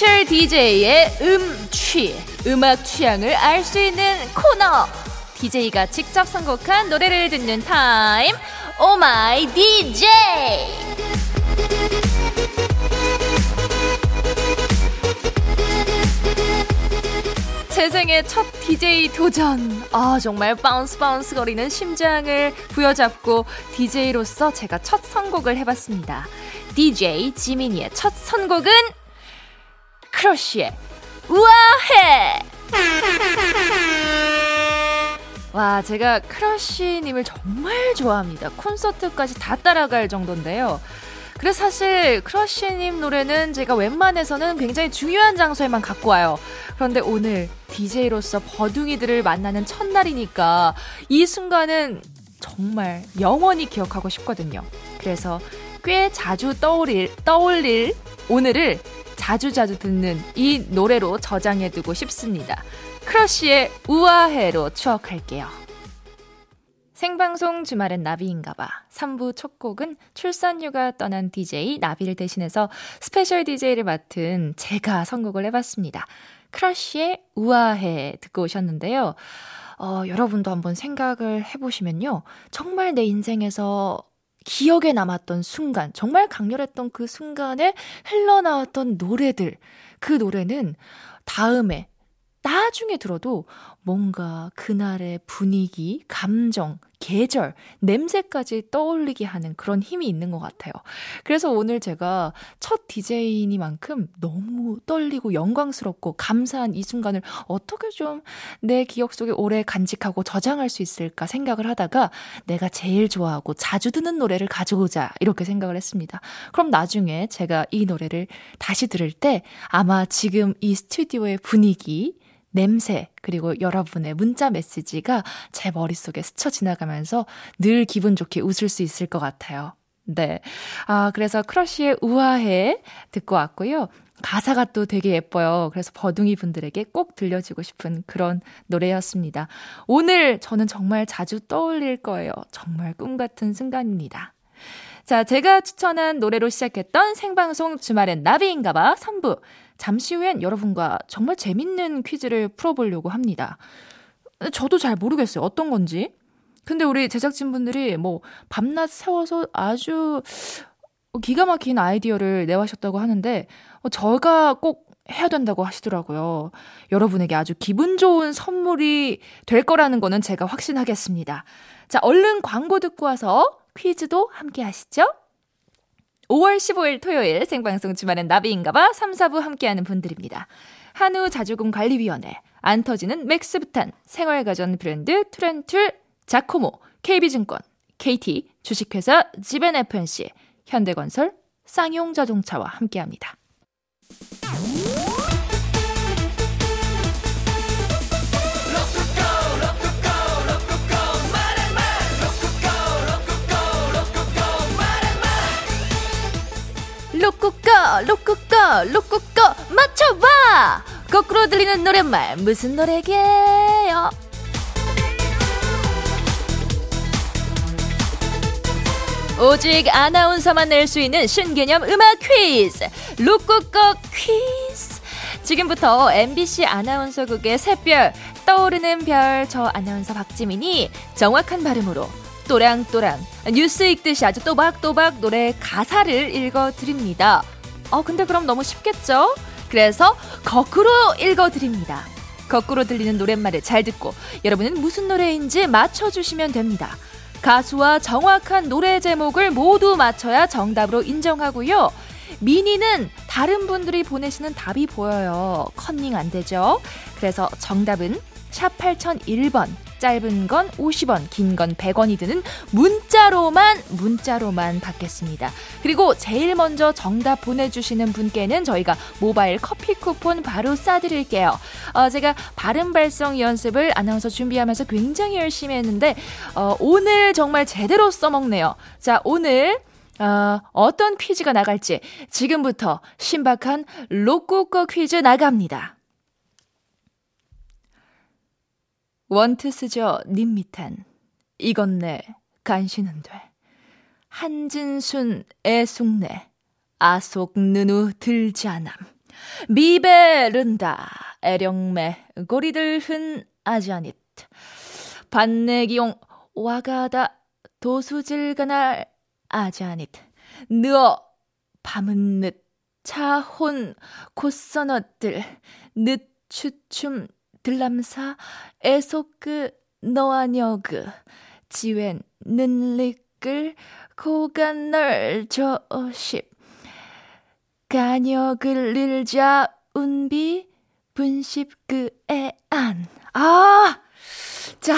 special DJ의 음취, 음악 취향을 알 수 있는 코너. DJ가 직접 선곡한 노래를 듣는 타임. Oh my DJ! 제 생의 첫 DJ 도전. 아, 정말 bounce bounce 거리는 심장을 부여잡고 DJ로서 제가 첫 선곡을 해봤습니다. DJ 지민이의 첫 선곡은 크러쉬의 우아해! 와, 제가 크러쉬님을 정말 좋아합니다. 콘서트까지 다 따라갈 정도인데요. 그래서 사실 크러쉬님 노래는 제가 웬만해서는 굉장히 중요한 장소에만 갖고 와요. 그런데 오늘 DJ로서 버둥이들을 만나는 첫날이니까 이 순간은 정말 영원히 기억하고 싶거든요. 그래서 꽤 자주 떠올릴, 떠올릴 오늘을 자주자주 듣는 이 노래로 저장해두고 싶습니다. 크러쉬의 우아해로 추억할게요. 생방송 주말엔 나비인가봐. 3부 첫 곡은 출산휴가 떠난 DJ 나비를 대신해서 special DJ를 맡은 제가 선곡을 해봤습니다. 크러쉬의 우아해 듣고 오셨는데요. 어, 여러분도 한번 생각을 해보시면요. 정말 내 인생에서 기억에 남았던 순간, 정말 강렬했던 그 순간에 흘러나왔던 노래들, 그 노래는 다음에, 나중에 들어도 뭔가 그날의 분위기, 감정, 계절, 냄새까지 떠올리게 하는 그런 힘이 있는 것 같아요. 그래서 오늘 제가 첫 DJ이니만큼 너무 떨리고 영광스럽고 감사한 이 순간을 어떻게 좀 내 기억 속에 오래 간직하고 저장할 수 있을까 생각을 하다가 내가 제일 좋아하고 자주 듣는 노래를 가져오자 이렇게 생각을 했습니다. 그럼 나중에 제가 이 노래를 다시 들을 때 아마 지금 이 스튜디오의 분위기, 냄새, 그리고 여러분의 문자 메시지가 제 머릿속에 스쳐 지나가면서 늘 기분 좋게 웃을 수 있을 것 같아요. 네. 아, 그래서 크러쉬의 우아해 듣고 왔고요. 가사가 또 되게 예뻐요. 그래서 버둥이 분들에게 꼭 들려주고 싶은 그런 노래였습니다. 오늘 저는 정말 자주 떠올릴 거예요. 정말 꿈 같은 순간입니다. 자, 제가 추천한 노래로 시작했던 생방송 주말엔 나비인가봐 3부. 잠시 후엔 여러분과 정말 재밌는 퀴즈를 풀어보려고 합니다. 저도 잘 모르겠어요. 어떤 건지. 근데 우리 제작진분들이 뭐 밤낮 세워서 아주 기가 막힌 아이디어를 내와셨다고 하는데 어, 저가 꼭 해야 된다고 하시더라고요. 여러분에게 아주 기분 좋은 선물이 될 거라는 거는 제가 확신하겠습니다. 자, 얼른 광고 듣고 와서 퀴즈도 함께 하시죠. 5월 15일 토요일 생방송 주말엔 나비인가봐 3, 4부 함께하는 분들입니다. 한우 자주금 관리위원회, 안 터지는 맥스부탄, 생활가전 브랜드 트렌툴, 자코모, KB증권, KT, 주식회사 지벤FNC, 현대건설, 쌍용자동차와 함께합니다. 로꾸꺼 로꾸꺼 로꾸꺼 맞춰봐! 거꾸로 들리는 노랫말 무슨 노래게요? 오직 아나운서만 낼 수 있는 신개념 음악 퀴즈 로꾸꺼 퀴즈. 지금부터 MBC 아나운서국의 샛별 떠오르는 별 저 아나운서 박지민이 정확한 발음으로 또랑또랑 뉴스 읽듯이 아주 또박또박 노래 가사를 읽어드립니다. 어, 근데 그럼 너무 쉽겠죠? 그래서 거꾸로 읽어드립니다. 거꾸로 들리는 노랫말을 잘 듣고 여러분은 무슨 노래인지 맞춰주시면 됩니다. 가수와 정확한 노래 제목을 모두 맞춰야 정답으로 인정하고요. 미니는 다른 분들이 보내시는 답이 보여요. 컨닝 안 되죠? 그래서 정답은 샵 8001번 짧은 건 50원, 긴 건 100원이 드는 문자로만 문자로만 받겠습니다. 그리고 제일 먼저 정답 보내주시는 분께는 저희가 모바일 커피 쿠폰 바로 쏴드릴게요. 어, 제가 발음 발성 연습을 아나운서 준비하면서 굉장히 열심히 했는데 어, 오늘 정말 제대로 써먹네요. 자 오늘 어, 어떤 퀴즈가 나갈지 지금부터 신박한 로꼬꺼 퀴즈 나갑니다. 원트 스저 님미탄 이건 내 간신은 돼. 한진순 애숙내 아속 느누 들지 않함. 미베른다 애령매. 고리들 흔 아지아닛. 반내기용 와가다 도수질가날 아자닛. 느어 밤은 늦. 차혼 곧서너들. 늦추춤 들람사 에소크 너아녀그 지웬 는리끌 고간널 저십 가녀글 릴자 운비 분십 그에 안. 아! 자.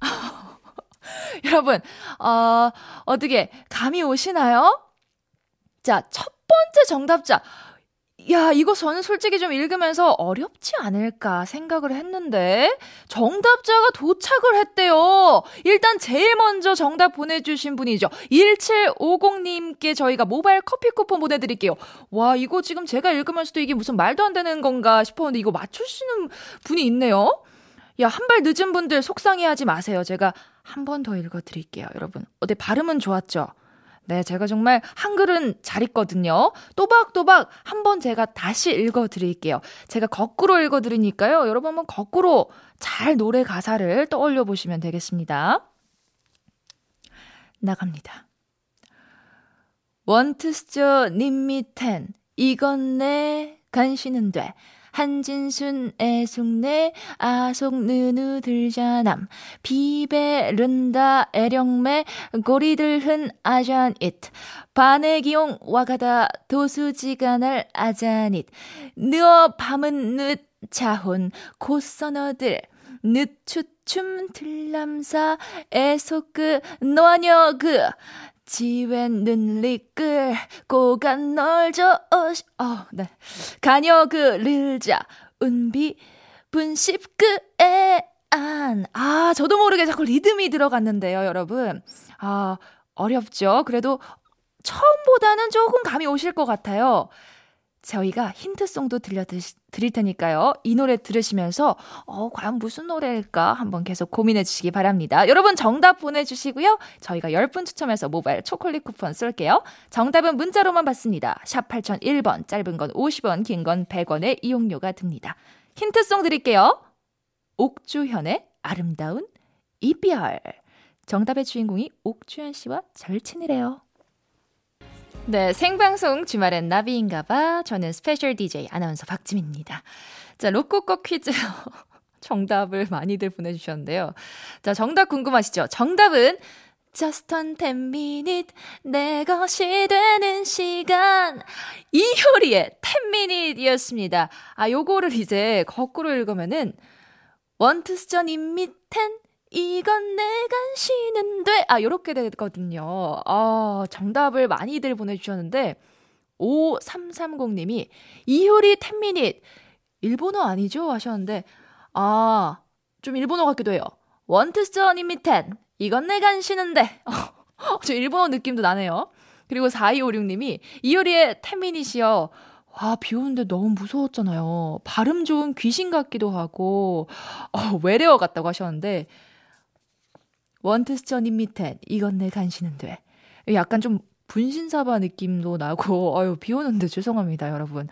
여러분, 어, 어떻게, 감이 오시나요? 자, 첫 번째 정답자. 야, 이거 저는 솔직히 좀 읽으면서 어렵지 않을까 생각을 했는데, 정답자가 도착을 했대요. 일단 제일 먼저 정답 보내주신 분이죠. 1750님께 저희가 모바일 커피 쿠폰 보내드릴게요. 와, 이거 지금 제가 읽으면서도 이게 무슨 말도 안 되는 건가 싶었는데, 이거 맞추시는 분이 있네요. 야, 한 발 늦은 분들 속상해 하지 마세요. 제가 한 번 더 읽어드릴게요. 여러분. 어때, 발음은 좋았죠? 네, 제가 정말 한글은 잘 읽거든요. 또박또박 한번 제가 다시 읽어 드릴게요. 제가 거꾸로 읽어 드리니까요. 여러분 한번 거꾸로 잘 노래 가사를 떠올려 보시면 되겠습니다. 나갑니다. 원트스저 님미 텐 이건 내 간신은 돼. 한진순 애숙내 아속 느누 들자남 비베른다 애령매 고리들 흔 아잔잇 바네기용 와가다 도수지간할 아잔잇 느어 밤은 늦 자혼 곧서너들 늦추춤 들람사 애소크 너아녀 그 지웬 눈리끌 고간 널저 어시 어, 네. 가녀 그 릴자 은비 분십 그에 안. 아, 저도 모르게 자꾸 리듬이 들어갔는데요, 여러분. 아, 어렵죠? 그래도 처음보다는 조금 감이 오실 것 같아요. 저희가 힌트송도 들려드릴 테니까요. 이 노래 들으시면서, 어, 과연 무슨 노래일까? 한번 계속 고민해 주시기 바랍니다. 여러분 정답 보내주시고요. 저희가 10분 추첨해서 모바일 초콜릿 쿠폰 쏠게요. 정답은 문자로만 받습니다. 샵 8001번, 짧은 건 50원, 긴 건 100원의 이용료가 듭니다. 힌트song 드릴게요. 옥주현의 아름다운 이별. 정답의 주인공이 옥주현 씨와 절친이래요. 네, 생방송 주말엔 나비인가봐. 저는 special DJ 아나운서 박지민입니다. 자, 로코코 퀴즈. 정답을 많이들 보내주셨는데요. 자, 정답 궁금하시죠? 정답은 Just on 10 minute 내 것이 되는 시간 이효리의 10 minute 이었습니다. 아, 요거를 이제 거꾸로 읽으면은 원트스전 인미 10 이건 내가 쉬는 돼. 아, 요렇게 되거든요. 아, 정답을 많이들 보내주셨는데, 5330님이, 이효리 10미닛. 일본어 아니죠? 하셨는데, 아, 좀 일본어 같기도 해요. 원트스전 인미텐. 이건 내가 쉬는데. 저 일본어 느낌도 나네요. 그리고 4256님이, 이효리의 10미닛이요. 와, 비 오는데 너무 무서웠잖아요. 발음 좋은 귀신 같기도 하고, 어, 외래어 같다고 하셨는데, 원트스전 인미텐 이건 내 간신은 돼. 약간 좀 분신사바 느낌도 나고 아유 비 오는데 죄송합니다 여러분.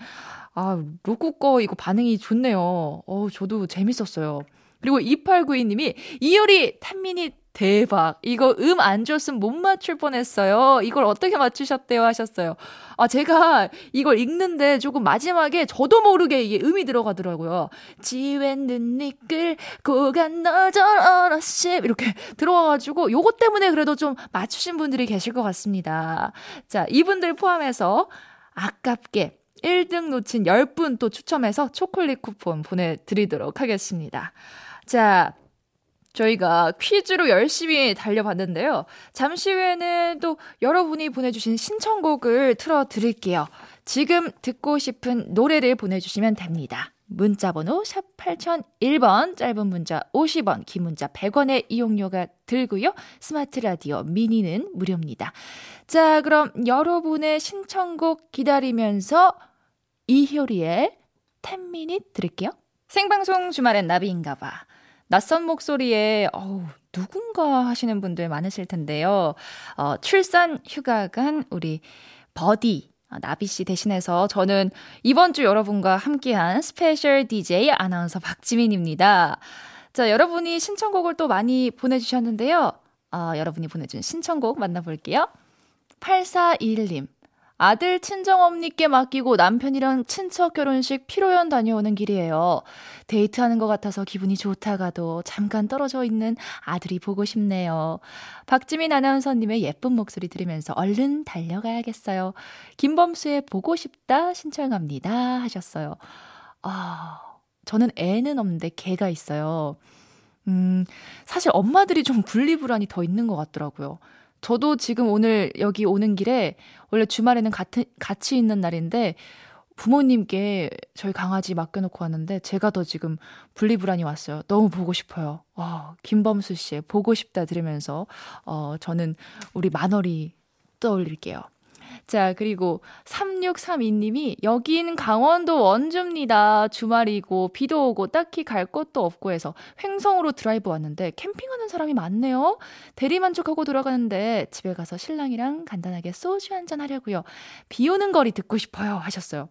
아 로쿠 거 이거 반응이 좋네요. 어 저도 재밌었어요. 그리고 2892님이 이효리 10미닛 대박. 이거 음 안 줬으면 못 맞출 뻔했어요. 이걸 어떻게 맞추셨대요? 하셨어요. 아, 제가 이걸 읽는데 조금 마지막에 저도 모르게 이게 음이 들어가더라고요. 지웬는 니끌 고간 너절 어러십 이렇게 들어와가지고 요것 때문에 그래도 좀 맞추신 분들이 계실 것 같습니다. 자, 이분들 포함해서 아깝게 1등 놓친 10분 또 추첨해서 초콜릿 쿠폰 보내드리도록 하겠습니다. 자, 저희가 퀴즈로 열심히 달려봤는데요. 잠시 후에는 또 여러분이 보내주신 신청곡을 틀어드릴게요. 지금 듣고 싶은 노래를 보내주시면 됩니다. 문자번호 샵 8001번, 짧은 문자 50원, 긴 문자 100원의 이용료가 들고요. 스마트 라디오 미니는 무료입니다. 자, 그럼 여러분의 신청곡 기다리면서 이효리의 10 Minutes 들을게요. 생방송 주말엔 나비인가 봐. 낯선 목소리에, 어우, 누군가 하시는 분들 많으실 텐데요. 어, 출산 휴가 간 우리 버디. 아, 나비 씨 대신해서 저는 이번 주 여러분과 함께한 special DJ 아나운서 박지민입니다. 자, 여러분이 신청곡을 또 많이 보내주셨는데요. 어, 여러분이 보내준 신청곡 만나볼게요. 8421님. 아들 친정엄니께 맡기고 남편이랑 친척 결혼식 피로연 다녀오는 길이에요. 데이트하는 것 같아서 기분이 좋다가도 잠깐 떨어져 있는 아들이 보고 싶네요. 박지민 아나운서님의 예쁜 목소리 들으면서 얼른 달려가야겠어요. 김범수의 보고 싶다 신청합니다 하셨어요. 아, 저는 애는 없는데 개가 있어요. 음, 사실 엄마들이 좀 분리불안이 더 있는 것 같더라고요. 저도 지금 오늘 여기 오는 길에 원래 주말에는 같은, 같이 있는 날인데 부모님께 저희 강아지 맡겨놓고 왔는데 제가 더 지금 분리불안이 왔어요. 너무 보고 싶어요. 와, 김범수 씨의 보고 싶다 들으면서 어, 저는 우리 만월이 떠올릴게요. 자, 그리고 3632님이 여긴 강원도 원주입니다. 주말이고 비도 오고 딱히 갈 곳도 없고 해서 횡성으로 드라이브 왔는데 캠핑하는 사람이 많네요. 대리 만족하고 돌아가는데 집에 가서 신랑이랑 간단하게 소주 한잔 하려고요. 비 오는 거리 듣고 싶어요 하셨어요.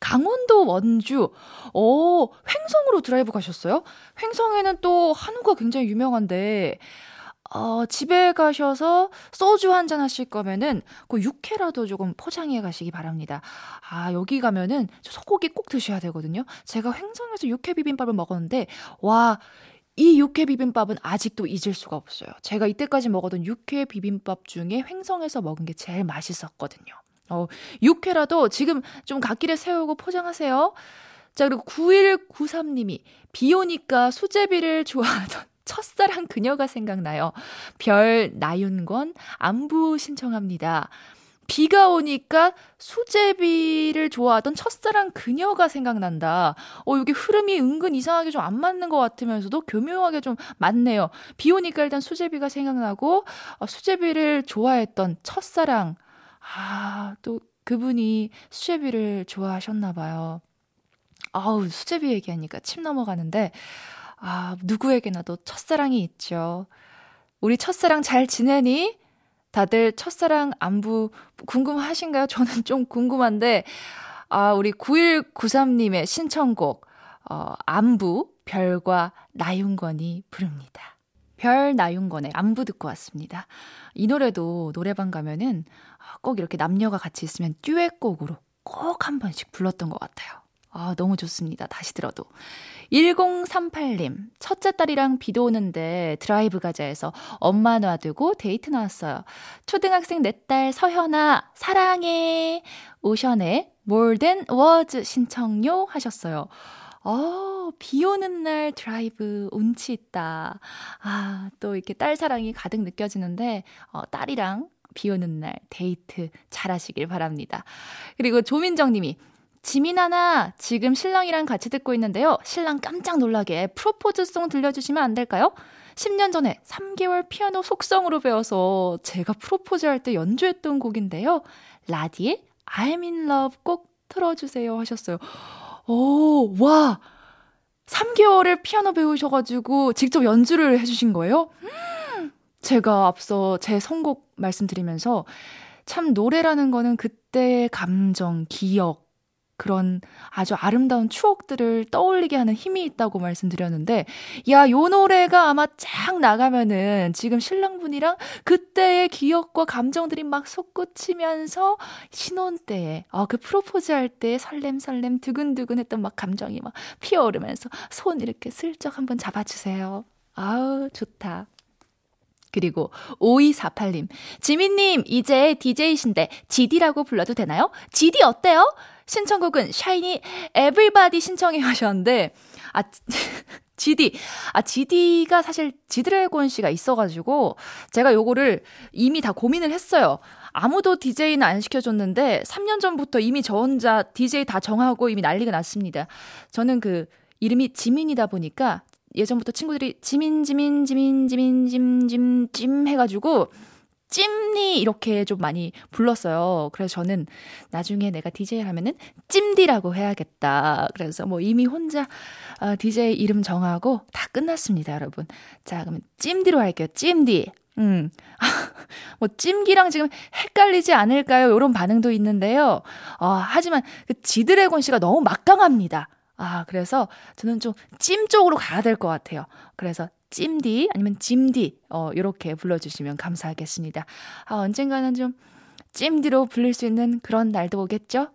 강원도 원주. 오, 횡성으로 드라이브 가셨어요? 횡성에는 또 한우가 굉장히 유명한데 어, 집에 가셔서 소주 한 잔 하실 거면은 그 육회라도 조금 포장해 가시기 바랍니다. 아, 여기 가면은 소고기 꼭 드셔야 되거든요. 제가 횡성에서 육회 비빔밥을 먹었는데 와, 이 육회 비빔밥은 아직도 잊을 수가 없어요. 제가 이때까지 먹었던 육회 비빔밥 중에 횡성에서 먹은 게 제일 맛있었거든요. 어, 육회라도 지금 좀 갓길에 세우고 포장하세요. 자, 그리고 9193님이 비 오니까 수제비를 좋아하던 첫사랑 그녀가 생각나요. 별 나윤권 안부 신청합니다. 비가 오니까 수제비를 좋아하던 첫사랑 그녀가 생각난다. 어, 여기 흐름이 은근 이상하게 좀 안 맞는 것 같으면서도 교묘하게 좀 맞네요. 비 오니까 일단 수제비가 생각나고, 어, 수제비를 좋아했던 첫사랑. 아, 또 그분이 수제비를 좋아하셨나봐요. 아우, 수제비 얘기하니까 침 넘어가는데, 아, 누구에게나도 첫사랑이 있죠. 우리 첫사랑 잘 지내니? 다들 첫사랑 안부 궁금하신가요? 저는 좀 궁금한데, 아, 우리 9193님의 신청곡, 어, 안부, 별과 나윤건이 부릅니다. 별 나윤건의 안부 듣고 왔습니다. 이 노래도 노래방 가면은 꼭 이렇게 남녀가 같이 있으면 듀엣곡으로 꼭 한 번씩 불렀던 것 같아요. 아, 너무 좋습니다. 다시 들어도. 1038님, 첫째 딸이랑 비도 오는데 드라이브 가자 해서 엄마 놔두고 데이트 나왔어요. 초등학생 내 딸 서현아, 사랑해. 오션의 More Than Words 신청요 하셨어요. 어, 비 오는 날 드라이브 운치 있다. 아, 또 이렇게 딸 사랑이 가득 느껴지는데, 어, 딸이랑 비 오는 날 데이트 잘 하시길 바랍니다. 그리고 조민정 님이 지민아나 지금 신랑이랑 같이 듣고 있는데요. 신랑 깜짝 놀라게 프로포즈송 들려주시면 안 될까요? 10년 전에 3개월 피아노 속성으로 배워서 제가 프로포즈 할 때 연주했던 곡인데요. 라디의 I'm in love 꼭 틀어주세요 하셨어요. 오, 와! 3개월을 피아노 배우셔가지고 직접 연주를 해주신 거예요? 제가 앞서 제 선곡 말씀드리면서 참 노래라는 거는 그때의 감정, 기억, 그런 아주 아름다운 추억들을 떠올리게 하는 힘이 있다고 말씀드렸는데, 야, 요 노래가 아마 쫙 나가면은 지금 신랑분이랑 그때의 기억과 감정들이 막 솟구치면서 신혼 때에, 아, 그 프로포즈 할 때 설렘설렘 두근두근 했던 막 감정이 막 피어오르면서 손 이렇게 슬쩍 한번 잡아주세요. 아우, 좋다. 그리고 5248님, 지민님, 이제 DJ이신데 GD라고 불러도 되나요? GD 어때요? 신청곡은 샤이니 에브리바디 신청해 하셨는데, 아, GD. 아, GD가 사실 지드래곤 씨가 있어가지고, 제가 요거를 이미 다 고민을 했어요. 아무도 DJ는 안 시켜줬는데 3년 전부터 이미 저 혼자 DJ 다 정하고 이미 난리가 났습니다. 저는 그 이름이 지민이다 보니까 예전부터 친구들이 지민, 지민, 지민, 지민, 짐, 짐, 찜 해가지고 찜니 이렇게 좀 많이 불렀어요. 그래서 저는 나중에 내가 DJ를 하면은 찜디라고 해야겠다. 그래서 뭐 이미 혼자 어, DJ 이름 정하고 다 끝났습니다, 여러분. 자, 그러면 찜디로 할게요. 찜디. 음. 뭐 찜기랑 지금 헷갈리지 않을까요? 이런 반응도 있는데요. 어, 하지만 그 지드래곤 씨가 너무 막강합니다. 아, 그래서 저는 좀 찜 쪽으로 가야 될 것 같아요. 그래서 찜디 아니면 짐디 어 요렇게 불러주시면 감사하겠습니다. 아 언젠가는 좀 찜디로 불릴 수 있는 그런 날도 오겠죠?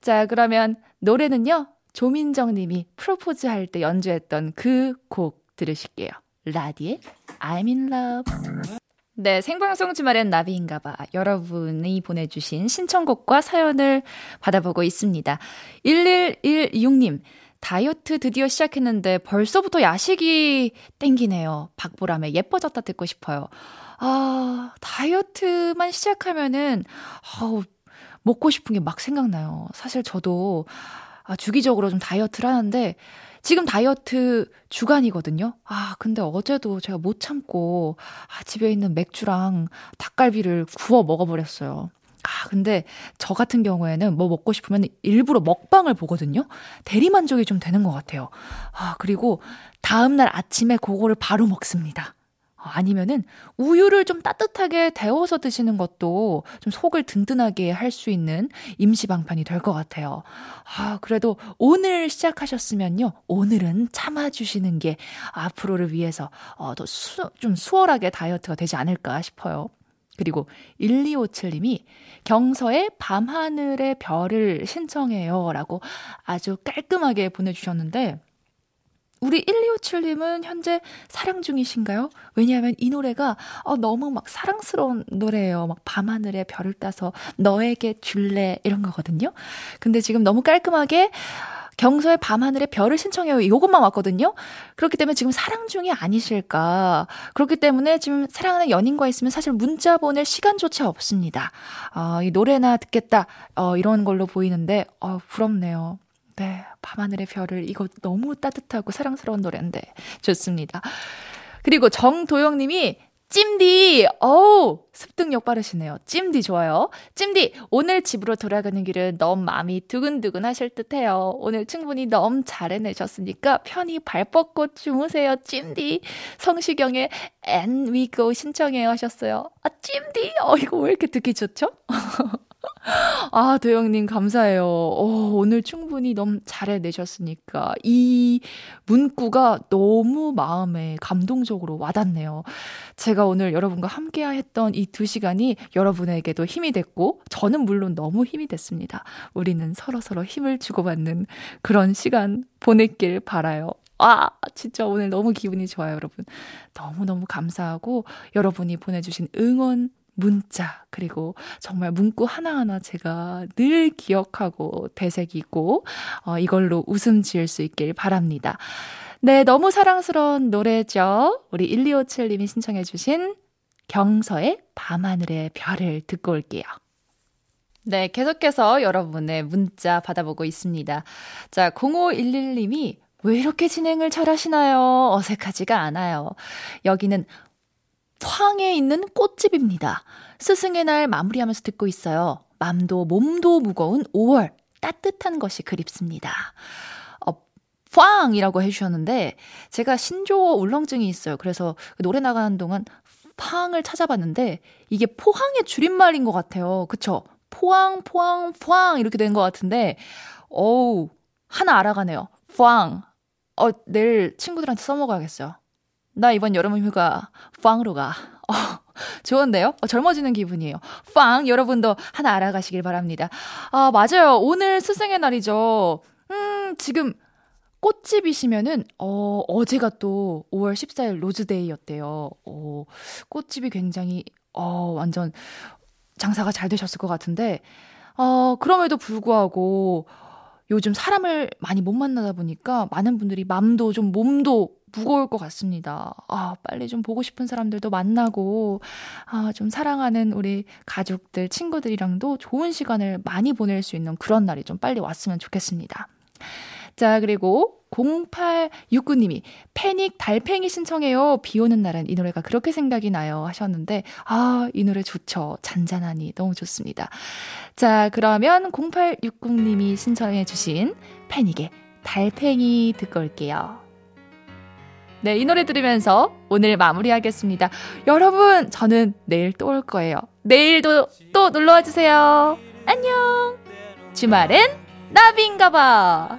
자 그러면 노래는요 조민정 님이 프로포즈 할 때 연주했던 그 곡 들으실게요. 라디의 I'm in love. 네, 생방송 주말엔 나비인가봐. 여러분이 보내주신 신청곡과 사연을 받아보고 있습니다. 1116님, 다이어트 드디어 시작했는데 벌써부터 야식이 땡기네요. 박보람의 예뻐졌다 듣고 싶어요. 아, 다이어트만 시작하면은, 아우, 먹고 싶은 게 막 생각나요. 사실 저도 아, 주기적으로 좀 다이어트를 하는데, 지금 다이어트 주간이거든요. 아, 근데 어제도 제가 못 참고, 아, 집에 있는 맥주랑 닭갈비를 구워 먹어버렸어요. 아, 근데 저 같은 경우에는 뭐 먹고 싶으면 일부러 먹방을 보거든요. 대리만족이 좀 되는 것 같아요. 아, 그리고 다음날 아침에 그거를 바로 먹습니다. 아니면은 우유를 좀 따뜻하게 데워서 드시는 것도 좀 속을 든든하게 할 수 있는 임시방편이 될 것 같아요. 아, 그래도 오늘 시작하셨으면요. 오늘은 참아주시는 게 앞으로를 위해서 어, 더 수, 좀 수월하게 다이어트가 되지 않을까 싶어요. 그리고 1257님이 경서의 밤하늘의 별을 신청해요. 라고 아주 깔끔하게 보내주셨는데, 우리 1257님은 현재 사랑 중이신가요? 왜냐하면 이 노래가 어, 너무 막 사랑스러운 노래예요. 막 밤하늘의 별을 따서 너에게 줄래 이런 거거든요. 근데 지금 너무 깔끔하게 경서의 밤하늘의 별을 신청해요. 이것만 왔거든요. 그렇기 때문에 지금 사랑 중이 아니실까. 그렇기 때문에 지금 사랑하는 연인과 있으면 사실 문자 보낼 시간조차 없습니다. 어, 이 노래나 듣겠다. 어, 이런 걸로 보이는데, 어, 부럽네요. 네. 밤하늘의 별을 이거 너무 따뜻하고 사랑스러운 노래인데 좋습니다. 그리고 정도영 님이 찜디, 어우, 습득력 빠르시네요. 찜디 좋아요. 찜디, 오늘 집으로 돌아가는 길은 너무 마음이 두근두근 하실 듯 해요. 오늘 충분히 너무 잘 해내셨으니까 편히 발 뻗고 주무세요. 찜디. 성시경의 And We Go 신청해요 하셨어요. 아, 찜디, 어, 이거 왜 이렇게 듣기 좋죠? 아, 도영님, 감사해요. 어, 오늘 충분히 너무 잘해내셨으니까. 이 문구가 너무 마음에 감동적으로 와닿네요. 제가 오늘 여러분과 함께 했던 이 두 시간이 여러분에게도 힘이 됐고, 저는 물론 너무 힘이 됐습니다. 우리는 서로서로 힘을 주고받는 그런 시간 보냈길 바라요. 아, 진짜 오늘 너무 기분이 좋아요, 여러분. 너무너무 감사하고, 여러분이 보내주신 응원, 문자, 그리고 정말 문구 하나하나 제가 늘 기억하고 되새기고, 어, 이걸로 웃음 지을 수 있길 바랍니다. 네, 너무 사랑스러운 노래죠. 우리 1257님이 신청해주신 경서의 밤하늘의 별을 듣고 올게요. 네, 계속해서 여러분의 문자 받아보고 있습니다. 자, 0511님이 왜 이렇게 진행을 잘 하시나요? 어색하지가 않아요. 여기는 황에 있는 꽃집입니다. 스승의 날 마무리하면서 듣고 있어요. 맘도 몸도 무거운 5월 따뜻한 것이 그립습니다. 어, 팡이라고 해주셨는데 제가 신조어 울렁증이 있어요. 그래서 그 노래 나가는 동안 팡을 찾아봤는데 이게 포항의 줄임말인 것 같아요. 그쵸? 포항, 포항, 포항 이렇게 된 것 같은데 어우 하나 알아가네요. 포항. 어 내일 친구들한테 써먹어야겠어요. 나 이번 여름 휴가 팡으로 가. 어, 좋은데요? 어, 젊어지는 기분이에요. 팡! 여러분도 하나 알아가시길 바랍니다. 아, 맞아요. 오늘 스승의 날이죠. 음, 지금 꽃집이시면은, 어, 어제가 또 5월 14일 로즈데이였대요. 어, 꽃집이 굉장히, 어, 완전 장사가 잘 되셨을 것 같은데, 어, 그럼에도 불구하고, 요즘 사람을 많이 못 만나다 보니까 많은 분들이 맘도 좀 몸도 무거울 것 같습니다. 아, 빨리 좀 보고 싶은 사람들도 만나고, 아, 좀 사랑하는 우리 가족들, 친구들이랑도 좋은 시간을 많이 보낼 수 있는 그런 날이 좀 빨리 왔으면 좋겠습니다. 자, 그리고 0869님이 패닉 달팽이 신청해요. 비 오는 날은 이 노래가 그렇게 생각이 나요. 하셨는데, 아, 이 노래 좋죠. 잔잔하니 너무 좋습니다. 자, 그러면 0860님이 신청해주신 패닉의 달팽이 듣고 올게요. 네, 이 노래 들으면서 오늘 마무리하겠습니다. 여러분, 저는 내일 또 올 거예요. 내일도 또 놀러와 주세요. 안녕! 주말엔 나비인가봐.